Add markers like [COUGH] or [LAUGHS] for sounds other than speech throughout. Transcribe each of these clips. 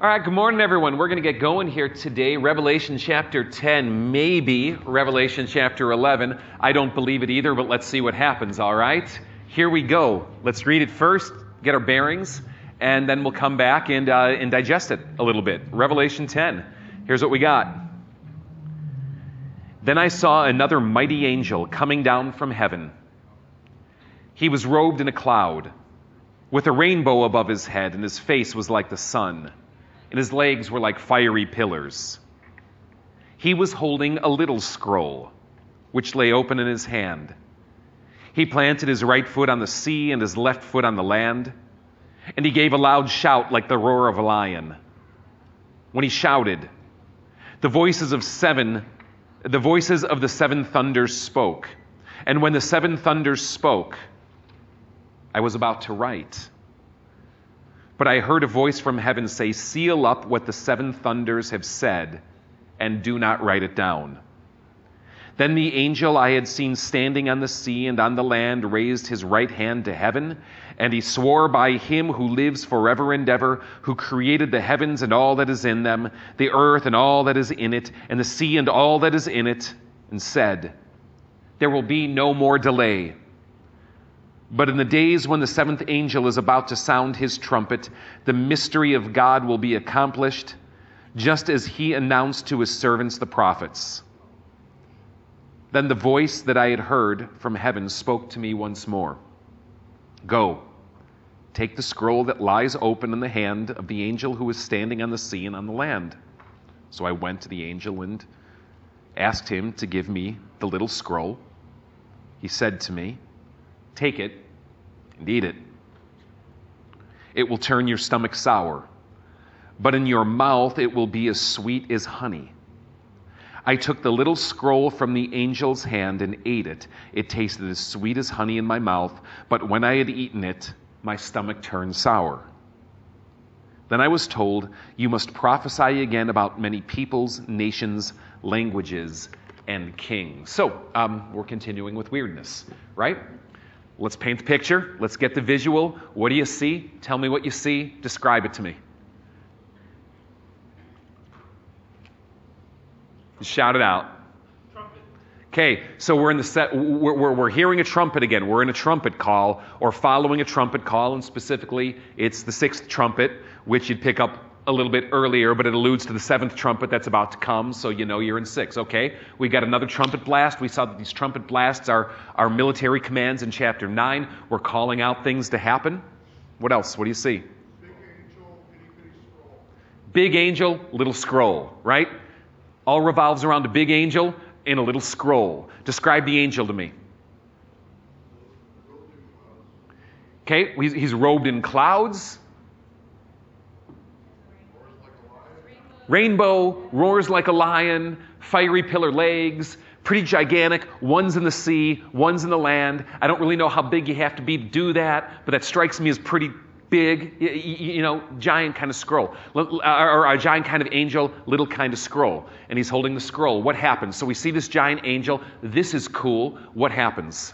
All right, good morning, everyone. We're going to get going here today. Revelation chapter 10, maybe Revelation chapter 11. I don't believe it either, but let's see what happens, all right? Here we go. Let's read it first, get our bearings, and then we'll come back and, uh, and digest it a little bit. Revelation 10. Here's what we got. Then I saw another mighty angel coming down from heaven. He was robed in a cloud, with a rainbow above his head, and his face was like the sun and his legs were like fiery pillars. He was holding a little scroll, which lay open in his hand. He planted his right foot on the sea and his left foot on the land, and he gave a loud shout like the roar of a lion. When he shouted, the voices of seven, the voices of the seven thunders spoke. And when the seven thunders spoke, I was about to write but I heard a voice from heaven say, Seal up what the seven thunders have said, and do not write it down. Then the angel I had seen standing on the sea and on the land raised his right hand to heaven, and he swore by him who lives forever and ever, who created the heavens and all that is in them, the earth and all that is in it, and the sea and all that is in it, and said, There will be no more delay. But in the days when the seventh angel is about to sound his trumpet, the mystery of God will be accomplished, just as he announced to his servants the prophets. Then the voice that I had heard from heaven spoke to me once more Go, take the scroll that lies open in the hand of the angel who is standing on the sea and on the land. So I went to the angel and asked him to give me the little scroll. He said to me, Take it and eat it. It will turn your stomach sour, but in your mouth it will be as sweet as honey. I took the little scroll from the angel's hand and ate it. It tasted as sweet as honey in my mouth, but when I had eaten it, my stomach turned sour. Then I was told, You must prophesy again about many peoples, nations, languages, and kings. So, um, we're continuing with weirdness, right? Let's paint the picture. Let's get the visual. What do you see? Tell me what you see. Describe it to me. Shout it out. Okay, so we're in the set. We're, we're, we're, hearing a trumpet again. We're in a trumpet call or following a trumpet call, and specifically, it's the sixth trumpet, which you'd pick up a little bit earlier, but it alludes to the seventh trumpet that's about to come, so you know you're in six. Okay, we got another trumpet blast. We saw that these trumpet blasts are our military commands in chapter nine. We're calling out things to happen. What else? What do you see? Big angel. Big angel, little scroll, right? All revolves around a big angel and a little scroll. Describe the angel to me. Okay, he's robed in clouds. Rainbow roars like a lion, fiery pillar legs, pretty gigantic. One's in the sea, one's in the land. I don't really know how big you have to be to do that, but that strikes me as pretty big, you know, giant kind of scroll, uh, or a giant kind of angel, little kind of scroll. And he's holding the scroll. What happens? So we see this giant angel. This is cool. What happens?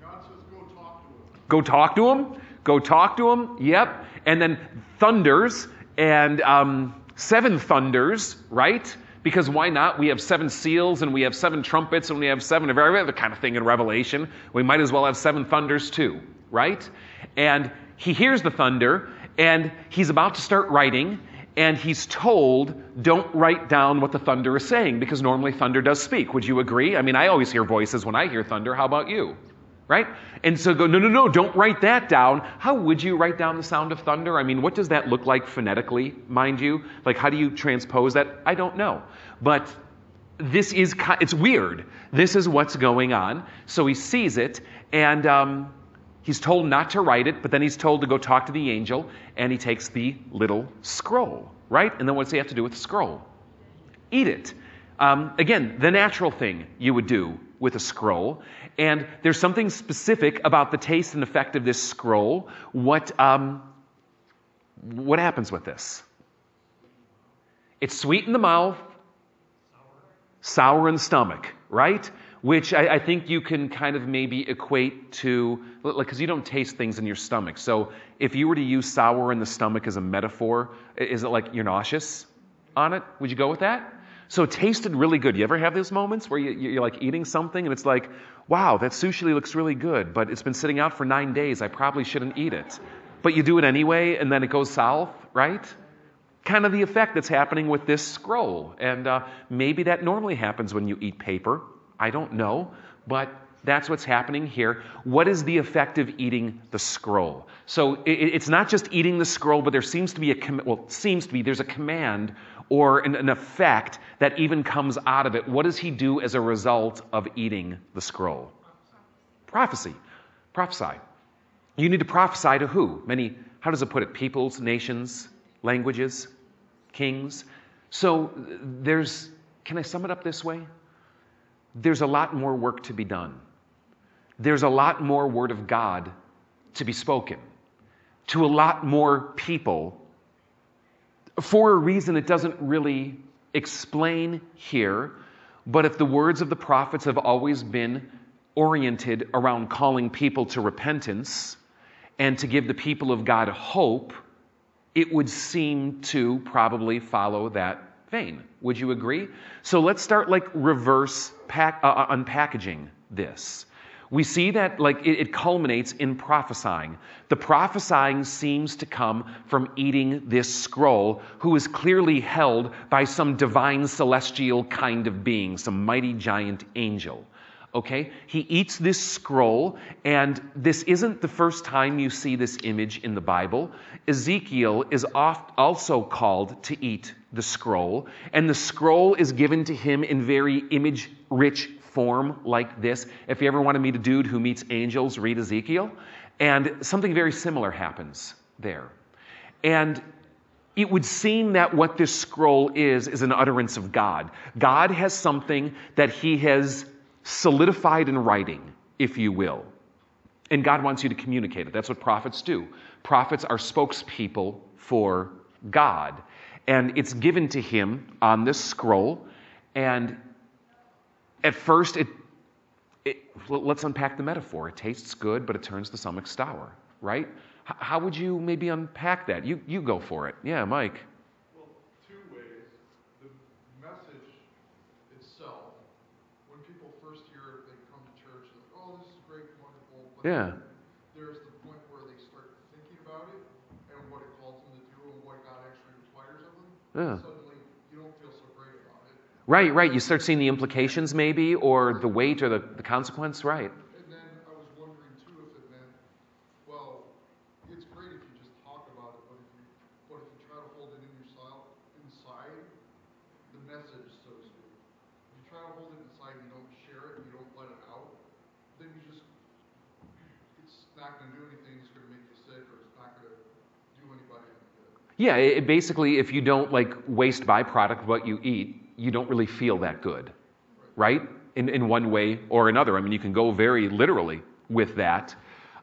God says, go talk to him. Go talk to him? Go talk to him? Yep. And then thunders and um, seven thunders, right? Because why not? We have seven seals and we have seven trumpets and we have seven of every other kind of thing in Revelation. We might as well have seven thunders too, right? And he hears the thunder and he's about to start writing and he's told, don't write down what the thunder is saying because normally thunder does speak. Would you agree? I mean, I always hear voices when I hear thunder. How about you? Right? And so go, no, no, no, don't write that down. How would you write down the sound of thunder? I mean, what does that look like phonetically, mind you? Like, how do you transpose that? I don't know. But this is, it's weird. This is what's going on. So he sees it, and um, he's told not to write it, but then he's told to go talk to the angel, and he takes the little scroll, right? And then what's he have to do with the scroll? Eat it. Um, again, the natural thing you would do with a scroll. And there's something specific about the taste and effect of this scroll. What, um, what happens with this? It's sweet in the mouth, sour in the stomach, right? which I, I think you can kind of maybe equate to, like, because you don't taste things in your stomach. So if you were to use sour in the stomach as a metaphor, is it like you're nauseous on it? Would you go with that? So it tasted really good. You ever have those moments where you, you're like eating something and it's like, wow, that sushi looks really good, but it's been sitting out for nine days. I probably shouldn't eat it. But you do it anyway, and then it goes south, right? kind of the effect that's happening with this scroll. And uh, maybe that normally happens when you eat paper. I don't know. But that's what's happening here. What is the effect of eating the scroll? So it's not just eating the scroll, but there seems to be a, com- well, seems to be, there's a command or an, an effect that even comes out of it. What does he do as a result of eating the scroll? Prophecy. Prophesy. You need to prophesy to who? Many, how does it put it? Peoples, nations, languages, kings. So there's, can I sum it up this way? There's a lot more work to be done. There's a lot more word of God to be spoken to a lot more people for a reason it doesn't really explain here. But if the words of the prophets have always been oriented around calling people to repentance and to give the people of God hope, it would seem to probably follow that vein. Would you agree? So let's start like reverse pack, uh, unpackaging this. We see that like it, it culminates in prophesying. The prophesying seems to come from eating this scroll, who is clearly held by some divine celestial kind of being, some mighty giant angel. Okay? He eats this scroll, and this isn't the first time you see this image in the Bible. Ezekiel is oft also called to eat the scroll, and the scroll is given to him in very image rich form like this. If you ever want to meet a dude who meets angels, read Ezekiel. And something very similar happens there. And it would seem that what this scroll is, is an utterance of God. God has something that he has solidified in writing, if you will. And God wants you to communicate it. That's what prophets do. Prophets are spokespeople for God. And it's given to him on this scroll. And at first, it, it, let's unpack the metaphor. It tastes good, but it turns the stomach sour, right? H- how would you maybe unpack that? You, you go for it. Yeah, Mike. Well, two ways. The message itself, when people first hear it, they come to church and, oh, this is great, wonderful. But Yeah. there's the point where they start thinking about it and what it calls them to do and what God actually requires of them. Yeah. Suddenly, you don't feel so great about it. Right, right. You start seeing the implications, maybe, or the weight or the, the consequence, right? And then I was wondering too if it meant, well, it's great if you just talk about it, but if you, but if you try to hold it in yourself, inside, the message, so to speak. If you try to hold it inside, and you don't share it, and you don't let it out, then you just, it's not gonna do anything, it's gonna make you sick, or it's not gonna do anybody any good. Yeah, it basically, if you don't like waste byproduct what you eat, you don't really feel that good, right? In, in one way or another. I mean, you can go very literally with that.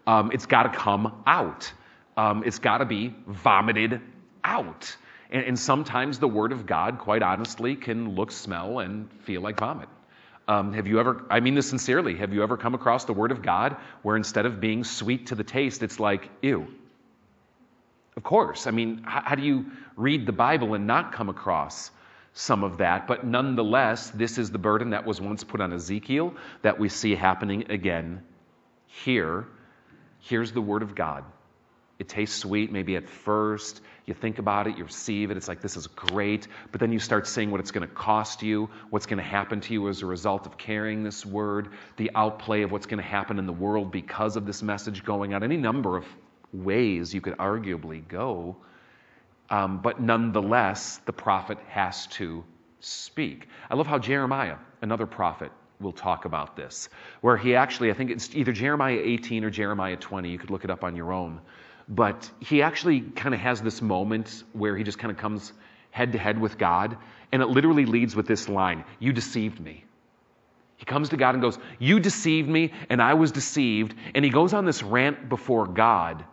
Um, it's got to come out. Um, it's got to be vomited out. And, and sometimes the Word of God, quite honestly, can look, smell, and feel like vomit. Um, have you ever, I mean this sincerely, have you ever come across the Word of God where instead of being sweet to the taste, it's like, ew? Of course. I mean, how, how do you read the Bible and not come across some of that? But nonetheless, this is the burden that was once put on Ezekiel that we see happening again here. Here's the Word of God. It tastes sweet, maybe at first. You think about it, you receive it, it's like, this is great. But then you start seeing what it's going to cost you, what's going to happen to you as a result of carrying this word, the outplay of what's going to happen in the world because of this message going out. Any number of ways you could arguably go. Um, but nonetheless, the prophet has to speak. I love how Jeremiah, another prophet, will talk about this, where he actually, I think it's either Jeremiah 18 or Jeremiah 20, you could look it up on your own. But he actually kind of has this moment where he just kind of comes head to head with God, and it literally leads with this line You deceived me. He comes to God and goes, You deceived me, and I was deceived. And he goes on this rant before God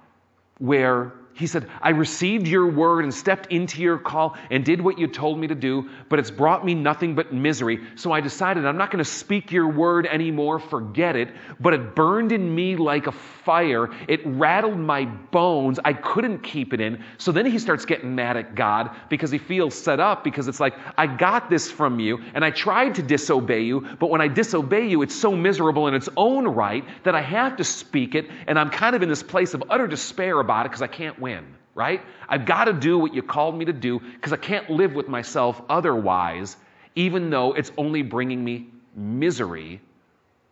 where he said, I received your word and stepped into your call and did what you told me to do, but it's brought me nothing but misery. So I decided I'm not going to speak your word anymore, forget it. But it burned in me like a fire. It rattled my bones. I couldn't keep it in. So then he starts getting mad at God because he feels set up because it's like, I got this from you and I tried to disobey you, but when I disobey you, it's so miserable in its own right that I have to speak it. And I'm kind of in this place of utter despair about it because I can't win, right? I've got to do what you called me to do because I can't live with myself otherwise, even though it's only bringing me misery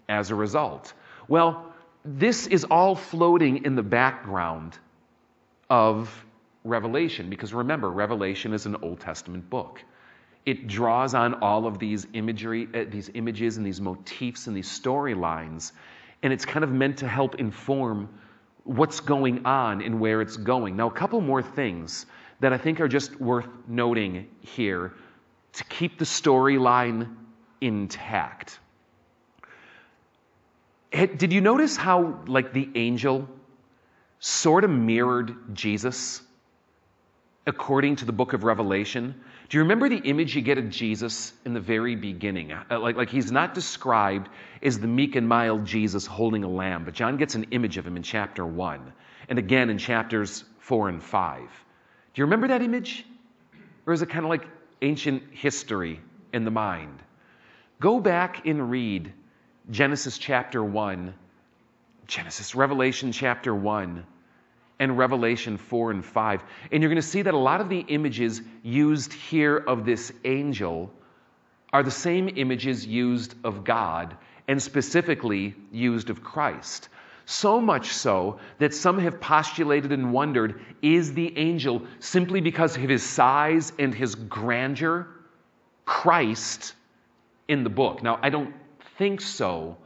as a result. Well, this is all floating in the background of Revelation because remember, Revelation is an Old Testament book. It draws on all of these imagery, uh, these images and these motifs and these storylines, and it's kind of meant to help inform what's going on and where it's going. Now, a couple more things that I think are just worth noting here to keep the storyline intact. Did you notice how, like, the angel sort of mirrored Jesus according to the book of Revelation? Do you remember the image you get of Jesus in the very beginning? Uh, like, like he's not described as the meek and mild Jesus holding a lamb, but John gets an image of him in chapter 1 and again in chapters 4 and 5. Do you remember that image? Or is it kind of like ancient history in the mind? Go back and read Genesis chapter 1, Genesis, Revelation chapter 1, and Revelation 4 and 5. And you're going to see that a lot of the images used here of this angel are the same images used of God and specifically used of Christ. So much so that some have postulated and wondered is the angel, simply because of his size and his grandeur, Christ in the book? Now, I don't think so,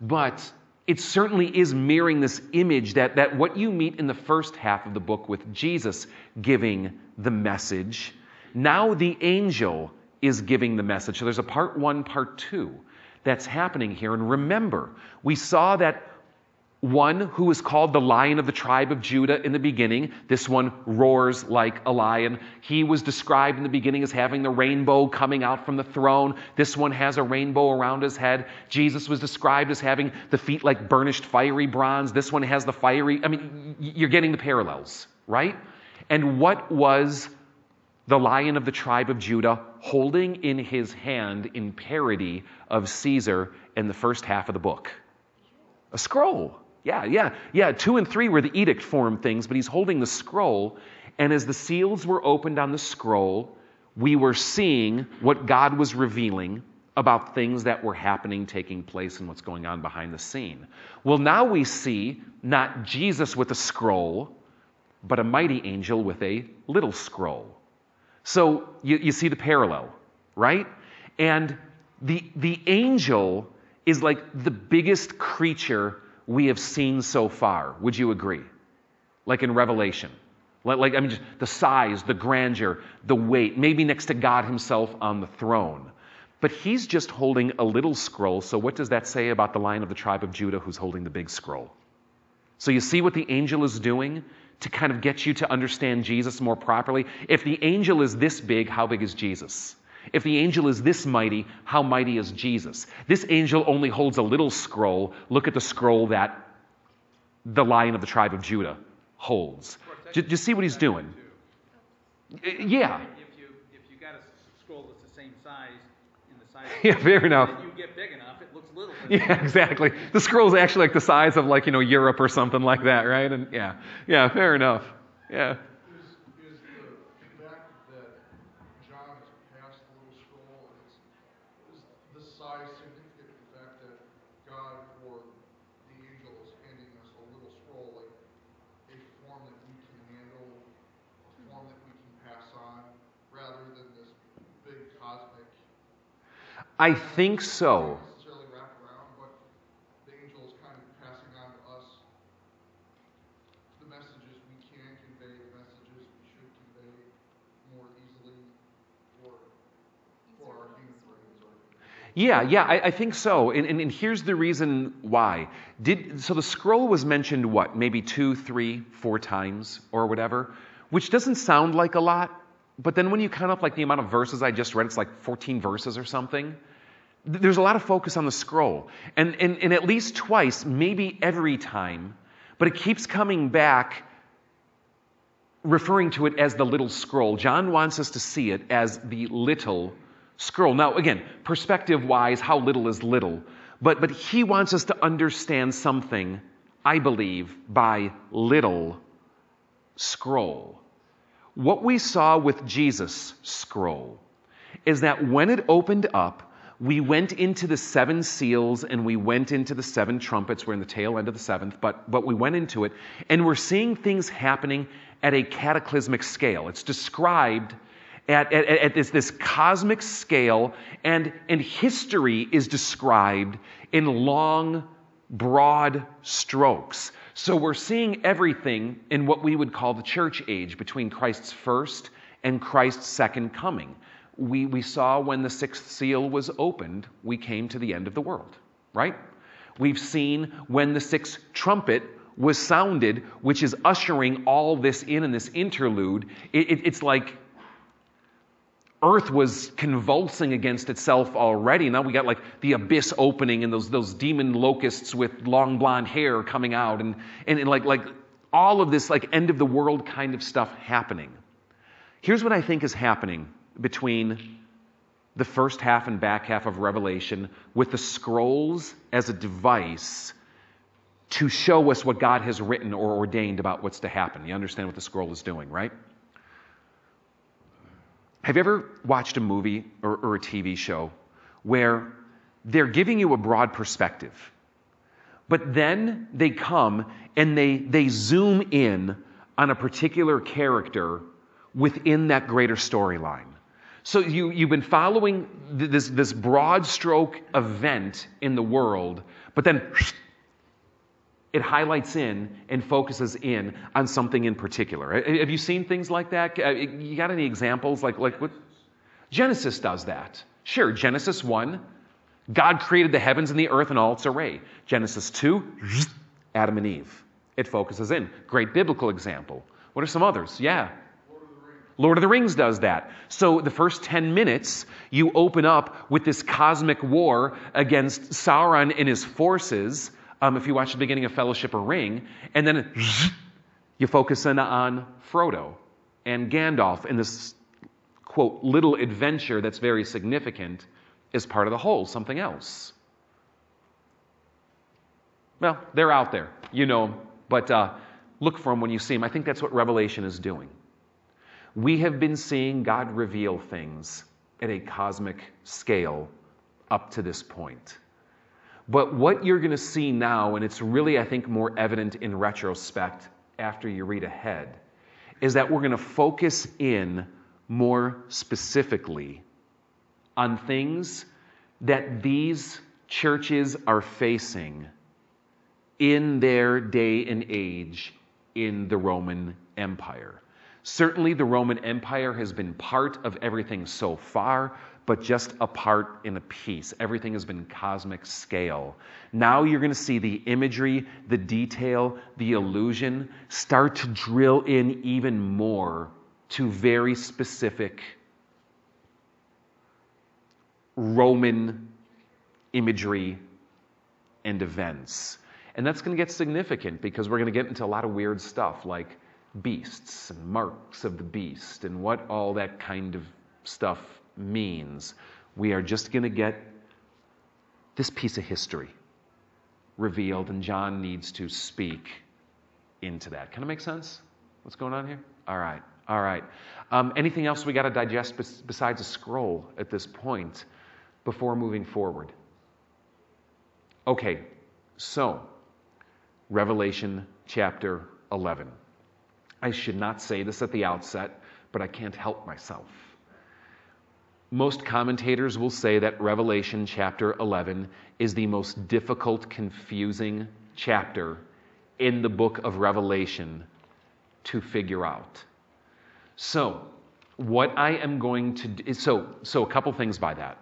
but it certainly is mirroring this image that, that what you meet in the first half of the book with Jesus giving the message, now the angel is giving the message. So there's a part one, part two that's happening here. And remember, we saw that one who is called the lion of the tribe of Judah in the beginning. This one roars like a lion. He was described in the beginning as having the rainbow coming out from the throne. This one has a rainbow around his head. Jesus was described as having the feet like burnished fiery bronze. This one has the fiery. I mean, you're getting the parallels, right? And what was the lion of the tribe of Judah holding in his hand in parody of Caesar in the first half of the book? A scroll. Yeah, yeah, yeah. Two and three were the edict form things, but he's holding the scroll. And as the seals were opened on the scroll, we were seeing what God was revealing about things that were happening, taking place, and what's going on behind the scene. Well, now we see not Jesus with a scroll, but a mighty angel with a little scroll. So you, you see the parallel, right? And the, the angel is like the biggest creature we have seen so far. Would you agree? Like in Revelation. Like, I mean, just the size, the grandeur, the weight, maybe next to God Himself on the throne. But He's just holding a little scroll. So, what does that say about the lion of the tribe of Judah who's holding the big scroll? So, you see what the angel is doing to kind of get you to understand Jesus more properly? If the angel is this big, how big is Jesus? If the angel is this mighty, how mighty is Jesus? This angel only holds a little scroll. Look at the scroll that the lion of the tribe of Judah holds. Do you see what he's doing? Uh, yeah. If you, if you got a scroll that's the same size in the size [LAUGHS] yeah, fair enough. you get big enough, it looks little. [LAUGHS] Yeah, exactly. The scroll's actually like the size of like, you know, Europe or something like that, right? And yeah. Yeah, fair enough. Yeah. I think so. Yeah, yeah, I, I think so. And, and, and here's the reason why. Did, so the scroll was mentioned, what, maybe two, three, four times or whatever, which doesn't sound like a lot. But then when you count up like the amount of verses I just read, it's like 14 verses or something. There's a lot of focus on the scroll. And, and, and at least twice, maybe every time, but it keeps coming back referring to it as the little scroll. John wants us to see it as the little scroll. Now, again, perspective wise, how little is little? But, but he wants us to understand something, I believe, by little scroll. What we saw with Jesus' scroll is that when it opened up, we went into the seven seals and we went into the seven trumpets. We're in the tail end of the seventh, but, but we went into it. And we're seeing things happening at a cataclysmic scale. It's described at, at, at this, this cosmic scale, and, and history is described in long, broad strokes. So we're seeing everything in what we would call the church age between Christ's first and Christ's second coming we, we saw when the sixth seal was opened, we came to the end of the world, right? We've seen when the sixth trumpet was sounded, which is ushering all this in in this interlude. It, it, it's like Earth was convulsing against itself already. Now we got like the abyss opening and those, those demon locusts with long blonde hair coming out and, and, and like, like all of this like end of the world kind of stuff happening. Here's what I think is happening between the first half and back half of Revelation with the scrolls as a device to show us what God has written or ordained about what's to happen. You understand what the scroll is doing, right? Have you ever watched a movie or, or, a TV show where they're giving you a broad perspective, but then they come and they, they zoom in on a particular character within that greater storyline? So you, you've been following this, this broad stroke event in the world, but then it highlights in and focuses in on something in particular. Have you seen things like that? Uh, you got any examples? Like, like what? Genesis does that. Sure, Genesis 1, God created the heavens and the earth and all its array. Genesis 2, [SNIFFS] Adam and Eve. It focuses in. Great biblical example. What are some others? Yeah. Lord of the Rings does that. So the first 10 minutes, you open up with this cosmic war against Sauron and his forces. Um, if you watch the beginning of Fellowship of Ring, and then [LAUGHS] you focus in on Frodo and Gandalf in this quote little adventure that's very significant is part of the whole, something else. Well, they're out there, you know but uh, look for them when you see them. I think that's what Revelation is doing we have been seeing God reveal things at a cosmic scale up to this point. But what you're going to see now, and it's really, I think, more evident in retrospect after you read ahead, is that we're going to focus in more specifically on things that these churches are facing in their day and age in the Roman Empire. Certainly, the Roman Empire has been part of everything so far, but just a part in a piece. Everything has been cosmic scale. Now you're going to see the imagery, the detail, the illusion start to drill in even more to very specific Roman imagery and events. And that's going to get significant because we're going to get into a lot of weird stuff like beasts and marks of the beast and what all that kind of stuff means. We are just going to get this piece of history revealed, and John needs to speak into that. Can it make sense? What's going on here? All right, all right. Um, anything else we got to digest besides a scroll at this point before moving forward? Okay, so Revelation chapter 11. I should not say this at the outset, but I can't help myself. Most commentators will say that Revelation chapter 11 is the most difficult, confusing chapter in the book of Revelation to figure out. So, what I am going to do, so, so a couple things by that.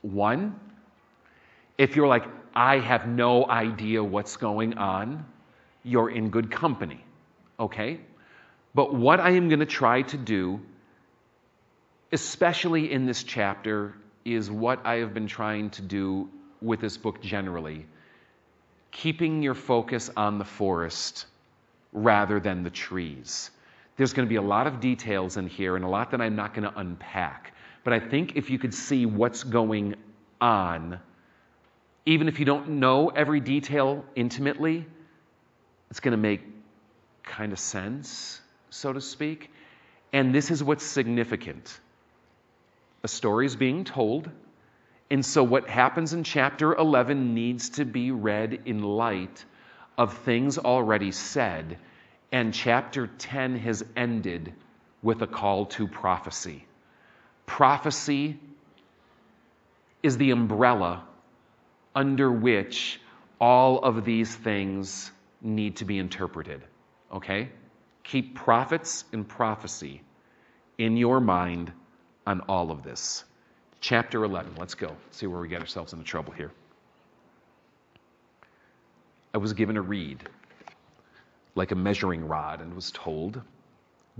One, If you're like, I have no idea what's going on, you're in good company. Okay? But what I am going to try to do, especially in this chapter, is what I have been trying to do with this book generally keeping your focus on the forest rather than the trees. There's going to be a lot of details in here and a lot that I'm not going to unpack. But I think if you could see what's going on, even if you don't know every detail intimately, it's going to make kind of sense, so to speak. And this is what's significant a story is being told. And so, what happens in chapter 11 needs to be read in light of things already said. And chapter 10 has ended with a call to prophecy. Prophecy is the umbrella under which all of these things need to be interpreted. Okay? Keep prophets and prophecy in your mind on all of this. Chapter 11. Let's go. See where we get ourselves into trouble here. I was given a reed, like a measuring rod, and was told,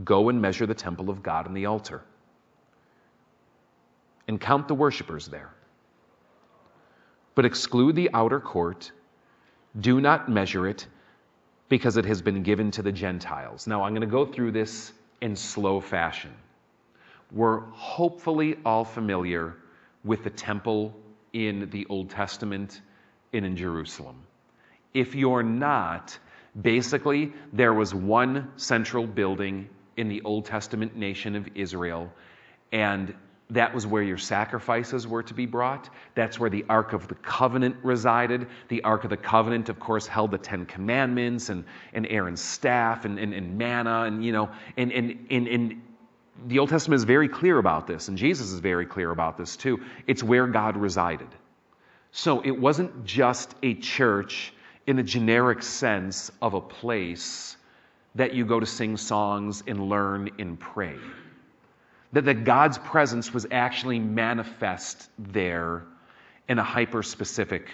Go and measure the temple of God and the altar, and count the worshippers there. But exclude the outer court. Do not measure it, because it has been given to the Gentiles. Now, I'm going to go through this in slow fashion. We're hopefully all familiar with the temple in the Old Testament and in Jerusalem. If you're not, basically, there was one central building in the Old Testament nation of Israel, and that was where your sacrifices were to be brought. That's where the Ark of the Covenant resided. The Ark of the Covenant, of course, held the Ten Commandments and, and Aaron's staff and, and, and manna, and, you know, and, and, and, and the Old Testament is very clear about this, and Jesus is very clear about this too. It's where God resided. So it wasn't just a church in a generic sense of a place that you go to sing songs and learn and pray. That, that God's presence was actually manifest there in a hyper specific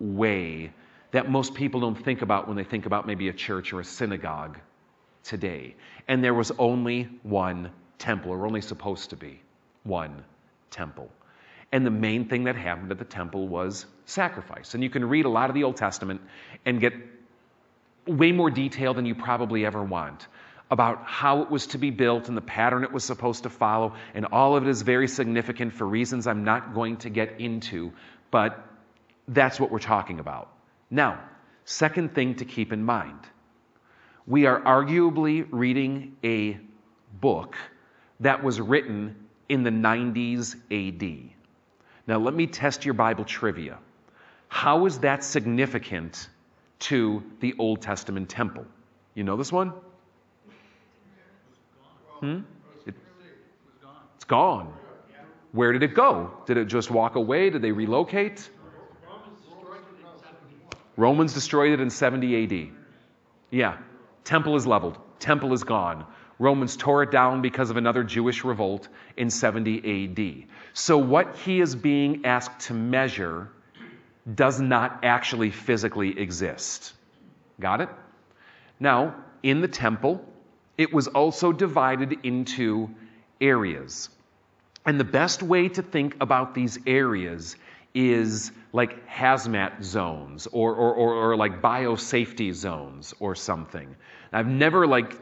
way that most people don't think about when they think about maybe a church or a synagogue today. And there was only one temple, or only supposed to be one temple. And the main thing that happened at the temple was sacrifice. And you can read a lot of the Old Testament and get way more detail than you probably ever want about how it was to be built and the pattern it was supposed to follow. And all of it is very significant for reasons I'm not going to get into, but that's what we're talking about. Now, second thing to keep in mind we are arguably reading a book that was written in the 90s AD. Now, let me test your Bible trivia. How is that significant to the Old Testament temple? You know this one? Hmm? It, it's gone. Where did it go? Did it just walk away? Did they relocate? Romans destroyed it in 70 AD. Yeah. Temple is leveled. Temple is gone. Romans tore it down because of another Jewish revolt in 70 AD. So, what he is being asked to measure does not actually physically exist. Got it? Now, in the temple, it was also divided into areas. And the best way to think about these areas is like hazmat zones or, or, or, or like biosafety zones or something. I've never like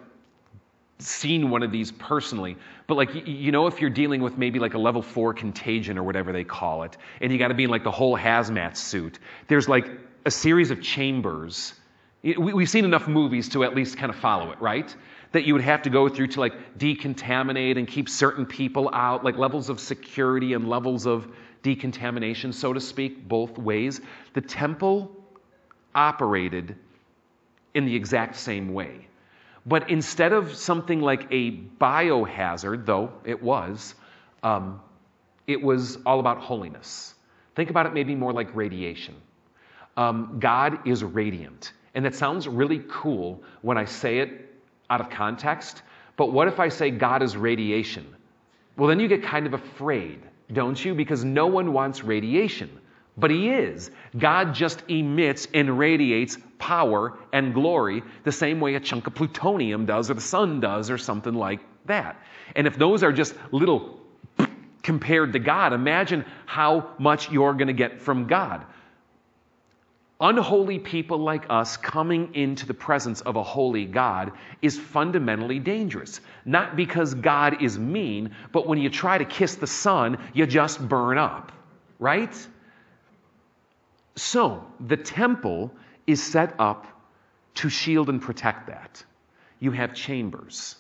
seen one of these personally, but like, you know, if you're dealing with maybe like a level four contagion or whatever they call it, and you got to be in like the whole hazmat suit, there's like a series of chambers. We've seen enough movies to at least kind of follow it, right? That you would have to go through to like decontaminate and keep certain people out, like levels of security and levels of decontamination, so to speak, both ways. The temple operated in the exact same way. But instead of something like a biohazard, though it was, um, it was all about holiness. Think about it maybe more like radiation. Um, God is radiant. And that sounds really cool when I say it out of context. But what if I say God is radiation? Well, then you get kind of afraid, don't you? Because no one wants radiation. But he is. God just emits and radiates power and glory the same way a chunk of plutonium does, or the sun does, or something like that. And if those are just little compared to God, imagine how much you're going to get from God. Unholy people like us coming into the presence of a holy God is fundamentally dangerous. Not because God is mean, but when you try to kiss the sun, you just burn up, right? So, the temple is set up to shield and protect that. You have chambers.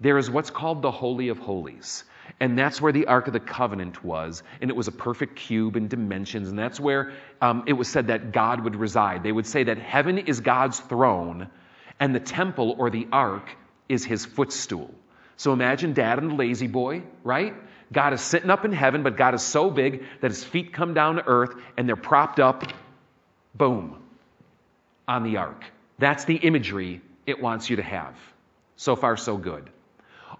There is what's called the Holy of Holies. And that's where the Ark of the Covenant was. And it was a perfect cube in dimensions. And that's where um, it was said that God would reside. They would say that heaven is God's throne, and the temple or the Ark is his footstool. So imagine dad and the La-Z-Boy, right? God is sitting up in heaven, but God is so big that his feet come down to earth and they're propped up, boom, on the ark. That's the imagery it wants you to have. So far, so good.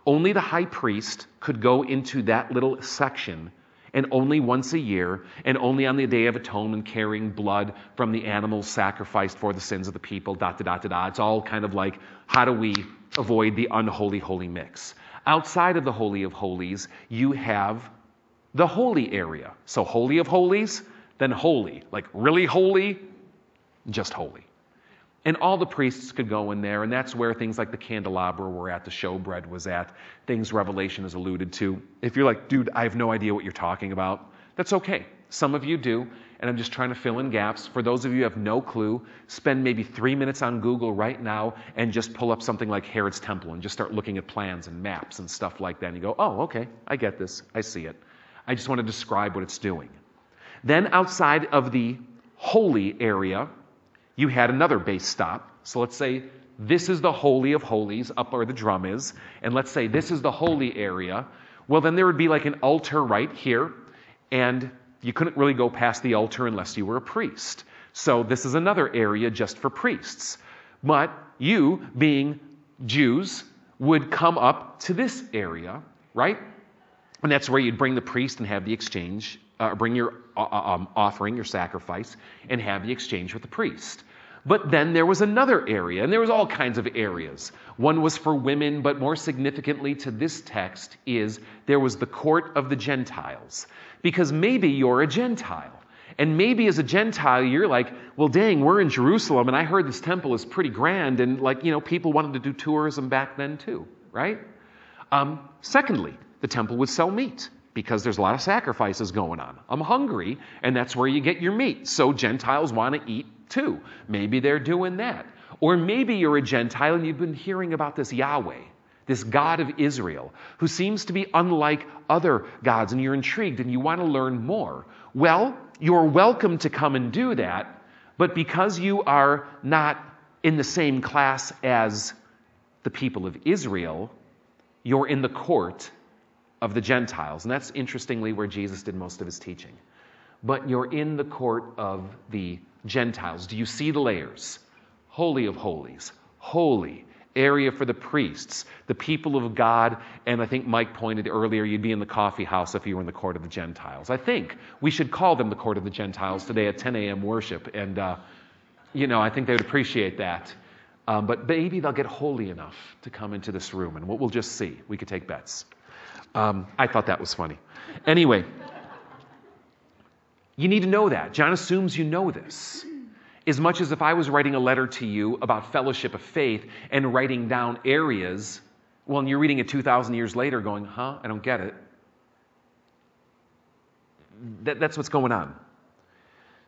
Only the high priest could go into that little section, and only once a year, and only on the Day of Atonement, carrying blood from the animals sacrificed for the sins of the people, da da da da. It's all kind of like, how do we avoid the unholy holy mix? Outside of the Holy of Holies, you have the holy area. So, Holy of Holies, then holy. Like, really holy, just holy. And all the priests could go in there, and that's where things like the candelabra were at, the showbread was at, things Revelation has alluded to. If you're like, dude, I have no idea what you're talking about, that's okay. Some of you do, and I'm just trying to fill in gaps. For those of you who have no clue, spend maybe three minutes on Google right now and just pull up something like Herod's Temple and just start looking at plans and maps and stuff like that. And you go, oh, okay, I get this, I see it. I just want to describe what it's doing. Then outside of the holy area, you had another base stop. So let's say this is the Holy of Holies, up where the drum is, and let's say this is the holy area. Well, then there would be like an altar right here, and you couldn't really go past the altar unless you were a priest. So this is another area just for priests. But you, being Jews, would come up to this area, right? And that's where you'd bring the priest and have the exchange, uh, bring your uh, um, offering, your sacrifice, and have the exchange with the priest. But then there was another area, and there was all kinds of areas. One was for women, but more significantly to this text is there was the court of the Gentiles. Because maybe you're a Gentile. And maybe as a Gentile, you're like, well, dang, we're in Jerusalem, and I heard this temple is pretty grand, and like, you know, people wanted to do tourism back then too, right? Um, secondly, the temple would sell meat because there's a lot of sacrifices going on. I'm hungry, and that's where you get your meat. So Gentiles want to eat too. Maybe they're doing that. Or maybe you're a Gentile and you've been hearing about this Yahweh, this God of Israel, who seems to be unlike other gods, and you're intrigued and you want to learn more. Well, you're welcome to come and do that, but because you are not in the same class as the people of Israel, you're in the court of the Gentiles. And that's interestingly where Jesus did most of his teaching. But you're in the court of the Gentiles. Do you see the layers? Holy of holies, holy, area for the priests, the people of God, and I think Mike pointed earlier, you'd be in the coffee house if you were in the court of the Gentiles. I think we should call them the court of the Gentiles today at 10 a.m. worship, and uh, you know, I think they would appreciate that. Um, but maybe they'll get holy enough to come into this room, and we'll, we'll just see. We could take bets. Um, I thought that was funny. Anyway. You need to know that. John assumes you know this. As much as if I was writing a letter to you about fellowship of faith and writing down areas, well, and you're reading it 2,000 years later going, huh, I don't get it. That, that's what's going on.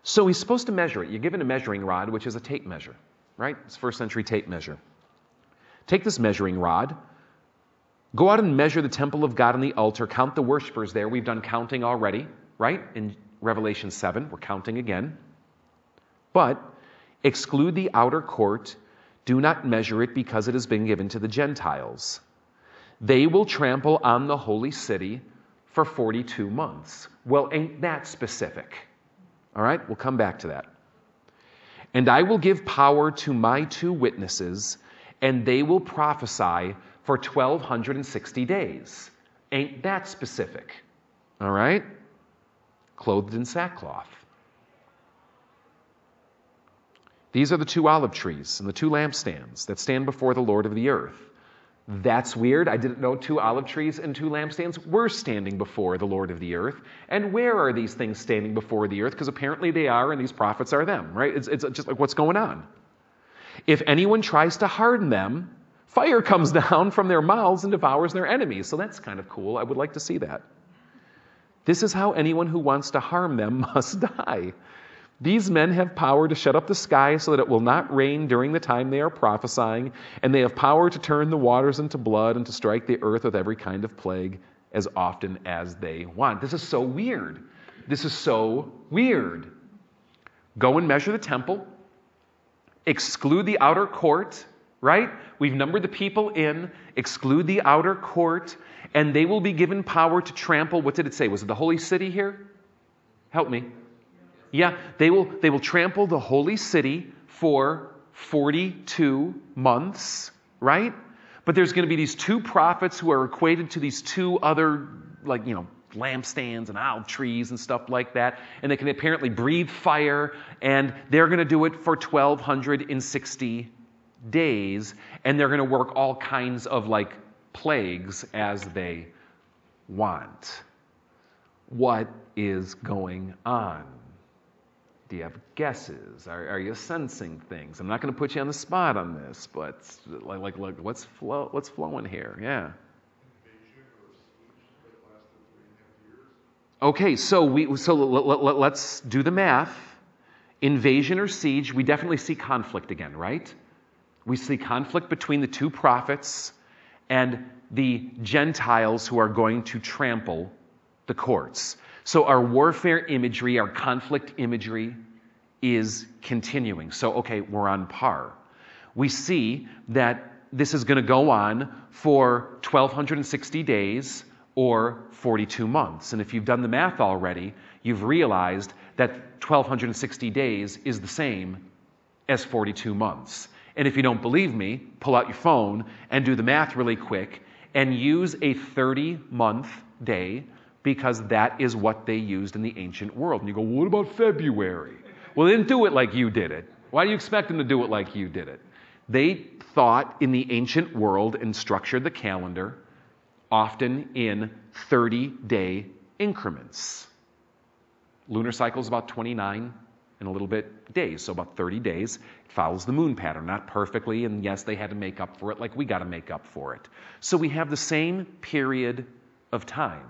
So he's supposed to measure it. You're given a measuring rod, which is a tape measure, right? It's first century tape measure. Take this measuring rod, go out and measure the temple of God and the altar, count the worshipers there. We've done counting already, right? In Revelation 7, we're counting again. But exclude the outer court, do not measure it because it has been given to the Gentiles. They will trample on the holy city for 42 months. Well, ain't that specific? All right, we'll come back to that. And I will give power to my two witnesses, and they will prophesy for 1260 days. Ain't that specific? All right? Clothed in sackcloth. These are the two olive trees and the two lampstands that stand before the Lord of the earth. That's weird. I didn't know two olive trees and two lampstands were standing before the Lord of the earth. And where are these things standing before the earth? Because apparently they are, and these prophets are them, right? It's, it's just like what's going on. If anyone tries to harden them, fire comes [LAUGHS] down from their mouths and devours their enemies. So that's kind of cool. I would like to see that. This is how anyone who wants to harm them [LAUGHS] must die. These men have power to shut up the sky so that it will not rain during the time they are prophesying, and they have power to turn the waters into blood and to strike the earth with every kind of plague as often as they want. This is so weird. This is so weird. Go and measure the temple, exclude the outer court, right? We've numbered the people in, exclude the outer court, and they will be given power to trample. What did it say? Was it the holy city here? Help me. Yeah, they will, they will trample the holy city for 42 months, right? But there's going to be these two prophets who are equated to these two other, like, you know, lampstands and olive trees and stuff like that. And they can apparently breathe fire, and they're going to do it for 1,260 days. And they're going to work all kinds of, like, plagues as they want. What is going on? Do you have guesses? Are, are you sensing things? I'm not going to put you on the spot on this, but like, like, look, what's flow, what's flowing here? Yeah. Okay, so we so let, let, let's do the math. Invasion or siege, we definitely see conflict again, right? We see conflict between the two prophets and the Gentiles who are going to trample the courts. So our warfare imagery, our conflict imagery is continuing. So, okay, we're on par. We see that this is going to go on for 1,260 days or 42 months. And if you've done the math already, you've realized that 1,260 days is the same as 42 months. And if you don't believe me, pull out your phone and do the math really quick and use a 30 month day because that is what they used in the ancient world. And you go, what about February? Well, they didn't do it like you did it. Why do you expect them to do it like you did it? They thought in the ancient world and structured the calendar often in 30 day increments. Lunar cycle is about 29 and a little bit days, so about 30 days. It follows the moon pattern, not perfectly, and yes, they had to make up for it like we got to make up for it. So we have the same period of time.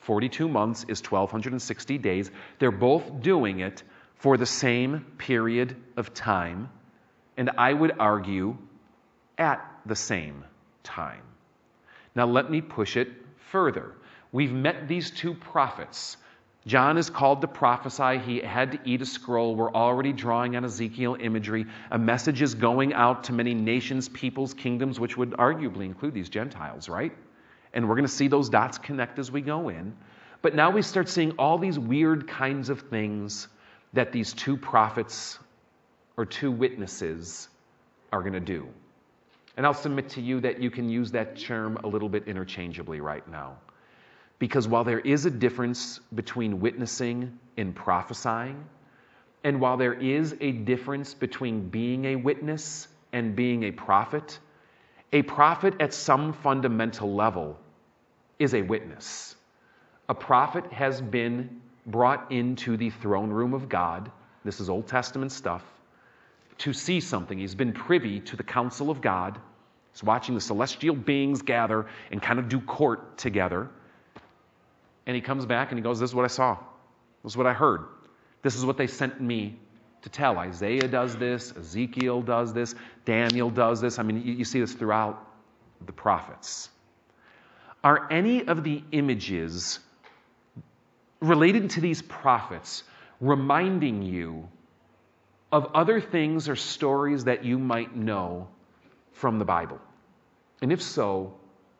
42 months is 1,260 days. They're both doing it for the same period of time, and I would argue at the same time. Now, let me push it further. We've met these two prophets. John is called to prophesy. He had to eat a scroll. We're already drawing on Ezekiel imagery. A message is going out to many nations, peoples, kingdoms, which would arguably include these Gentiles, right? And we're going to see those dots connect as we go in. But now we start seeing all these weird kinds of things that these two prophets or two witnesses are going to do. And I'll submit to you that you can use that term a little bit interchangeably right now. Because while there is a difference between witnessing and prophesying, and while there is a difference between being a witness and being a prophet, a prophet at some fundamental level is a witness. A prophet has been brought into the throne room of God. This is Old Testament stuff. To see something. He's been privy to the council of God. He's watching the celestial beings gather and kind of do court together. And he comes back and he goes, This is what I saw. This is what I heard. This is what they sent me to tell. Isaiah does this, Ezekiel does this, Daniel does this. I mean, you, you see this throughout the prophets. Are any of the images related to these prophets reminding you of other things or stories that you might know from the Bible? And if so,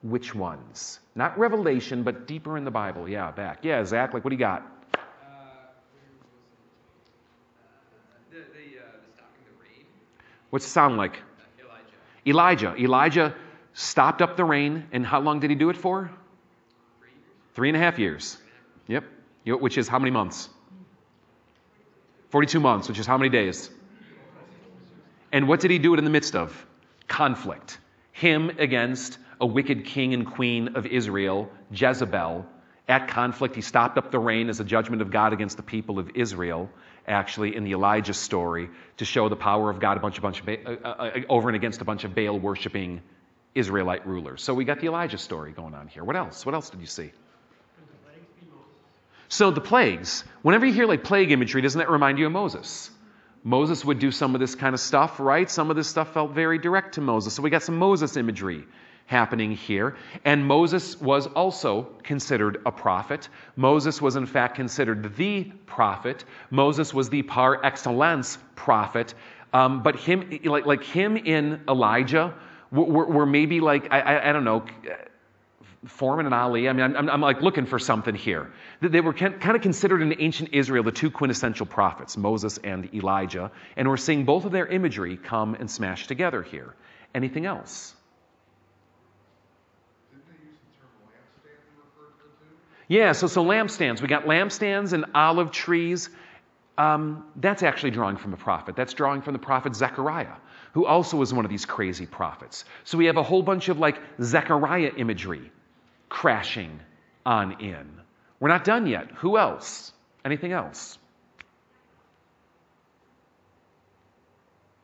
which ones? Not Revelation, but deeper in the Bible. Yeah, back. Yeah, Zach, like what do you got? The, What's it sound like? uh, Elijah. Elijah. Elijah stopped up the rain, and how long did he do it for? Three and a half years. Yep. Which is how many months? 42 months, which is how many days? And what did he do it in the midst of? Conflict. Him against a wicked king and queen of Israel, Jezebel. At conflict, he stopped up the rain as a judgment of God against the people of Israel, actually, in the Elijah story, to show the power of God a bunch, a bunch of, uh, uh, uh, over and against a bunch of Baal worshiping Israelite rulers. So we got the Elijah story going on here. What else? What else did you see? So the plagues, whenever you hear like plague imagery, doesn't that remind you of Moses? Moses would do some of this kind of stuff, right? Some of this stuff felt very direct to Moses. So we got some Moses imagery happening here. And Moses was also considered a prophet. Moses was, in fact, considered the prophet. Moses was the par excellence prophet. Um, but him, like, like him in Elijah, were, were maybe like, I, I, I don't know, Foreman and Ali. I mean, I'm, I'm, I'm, like looking for something here. They were kind of considered in ancient Israel the two quintessential prophets, Moses and Elijah, and we're seeing both of their imagery come and smash together here. Anything else? Didn't they use the term lampstand to refer to the two? Yeah, so, so lampstands. We got lampstands and olive trees. Um, that's actually drawing from a prophet. That's drawing from the prophet Zechariah, who also was one of these crazy prophets. So we have a whole bunch of like Zechariah imagery crashing on in. We're not done yet. Who else? Anything else?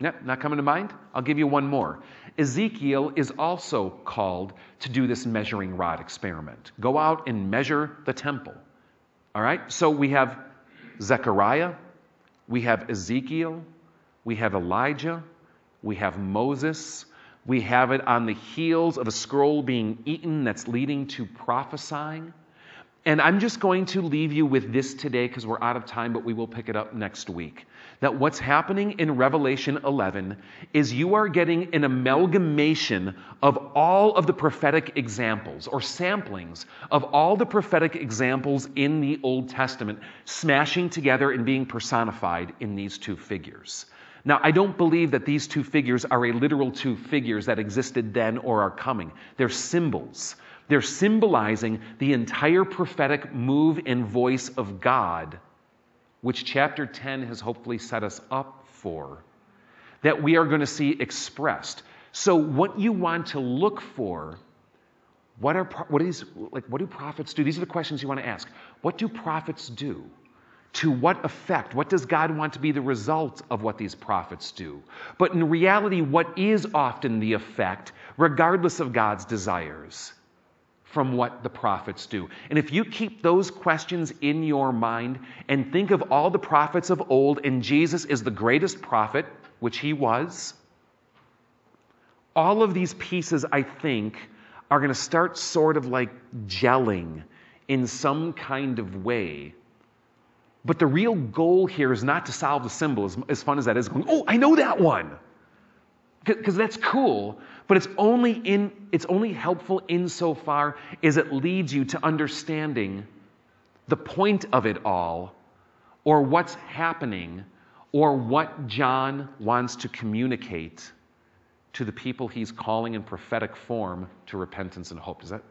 Yep, not coming to mind? I'll give you one more. Ezekiel is also called to do this measuring rod experiment. Go out and measure the temple. All right? So we have Zechariah, we have Ezekiel, we have Elijah, we have Moses, we have it on the heels of a scroll being eaten that's leading to prophesying. And I'm just going to leave you with this today because we're out of time, but we will pick it up next week. That what's happening in Revelation 11 is you are getting an amalgamation of all of the prophetic examples or samplings of all the prophetic examples in the Old Testament smashing together and being personified in these two figures. Now, I don't believe that these two figures are a literal two figures that existed then or are coming. They're symbols. They're symbolizing the entire prophetic move and voice of God, which chapter 10 has hopefully set us up for, that we are going to see expressed. So, what you want to look for, what, are, what, is, like, what do prophets do? These are the questions you want to ask. What do prophets do? To what effect? What does God want to be the result of what these prophets do? But in reality, what is often the effect, regardless of God's desires, from what the prophets do? And if you keep those questions in your mind and think of all the prophets of old, and Jesus is the greatest prophet, which he was, all of these pieces, I think, are going to start sort of like gelling in some kind of way but the real goal here is not to solve the symbol, as, as fun as that is, going, oh, I know that one. Because that's cool, but it's only, in, it's only helpful insofar as it leads you to understanding the point of it all, or what's happening, or what John wants to communicate to the people he's calling in prophetic form to repentance and hope. Is that?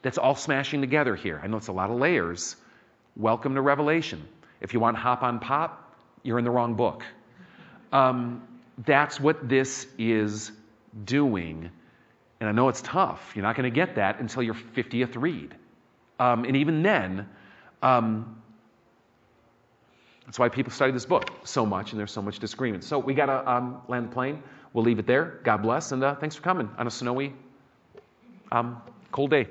That's all smashing together here. I know it's a lot of layers Welcome to Revelation. If you want hop on pop, you're in the wrong book. Um, that's what this is doing. And I know it's tough. You're not going to get that until your 50th read. Um, and even then, um, that's why people study this book so much, and there's so much disagreement. So we got to um, land the plane. We'll leave it there. God bless, and uh, thanks for coming on a snowy, um, cold day.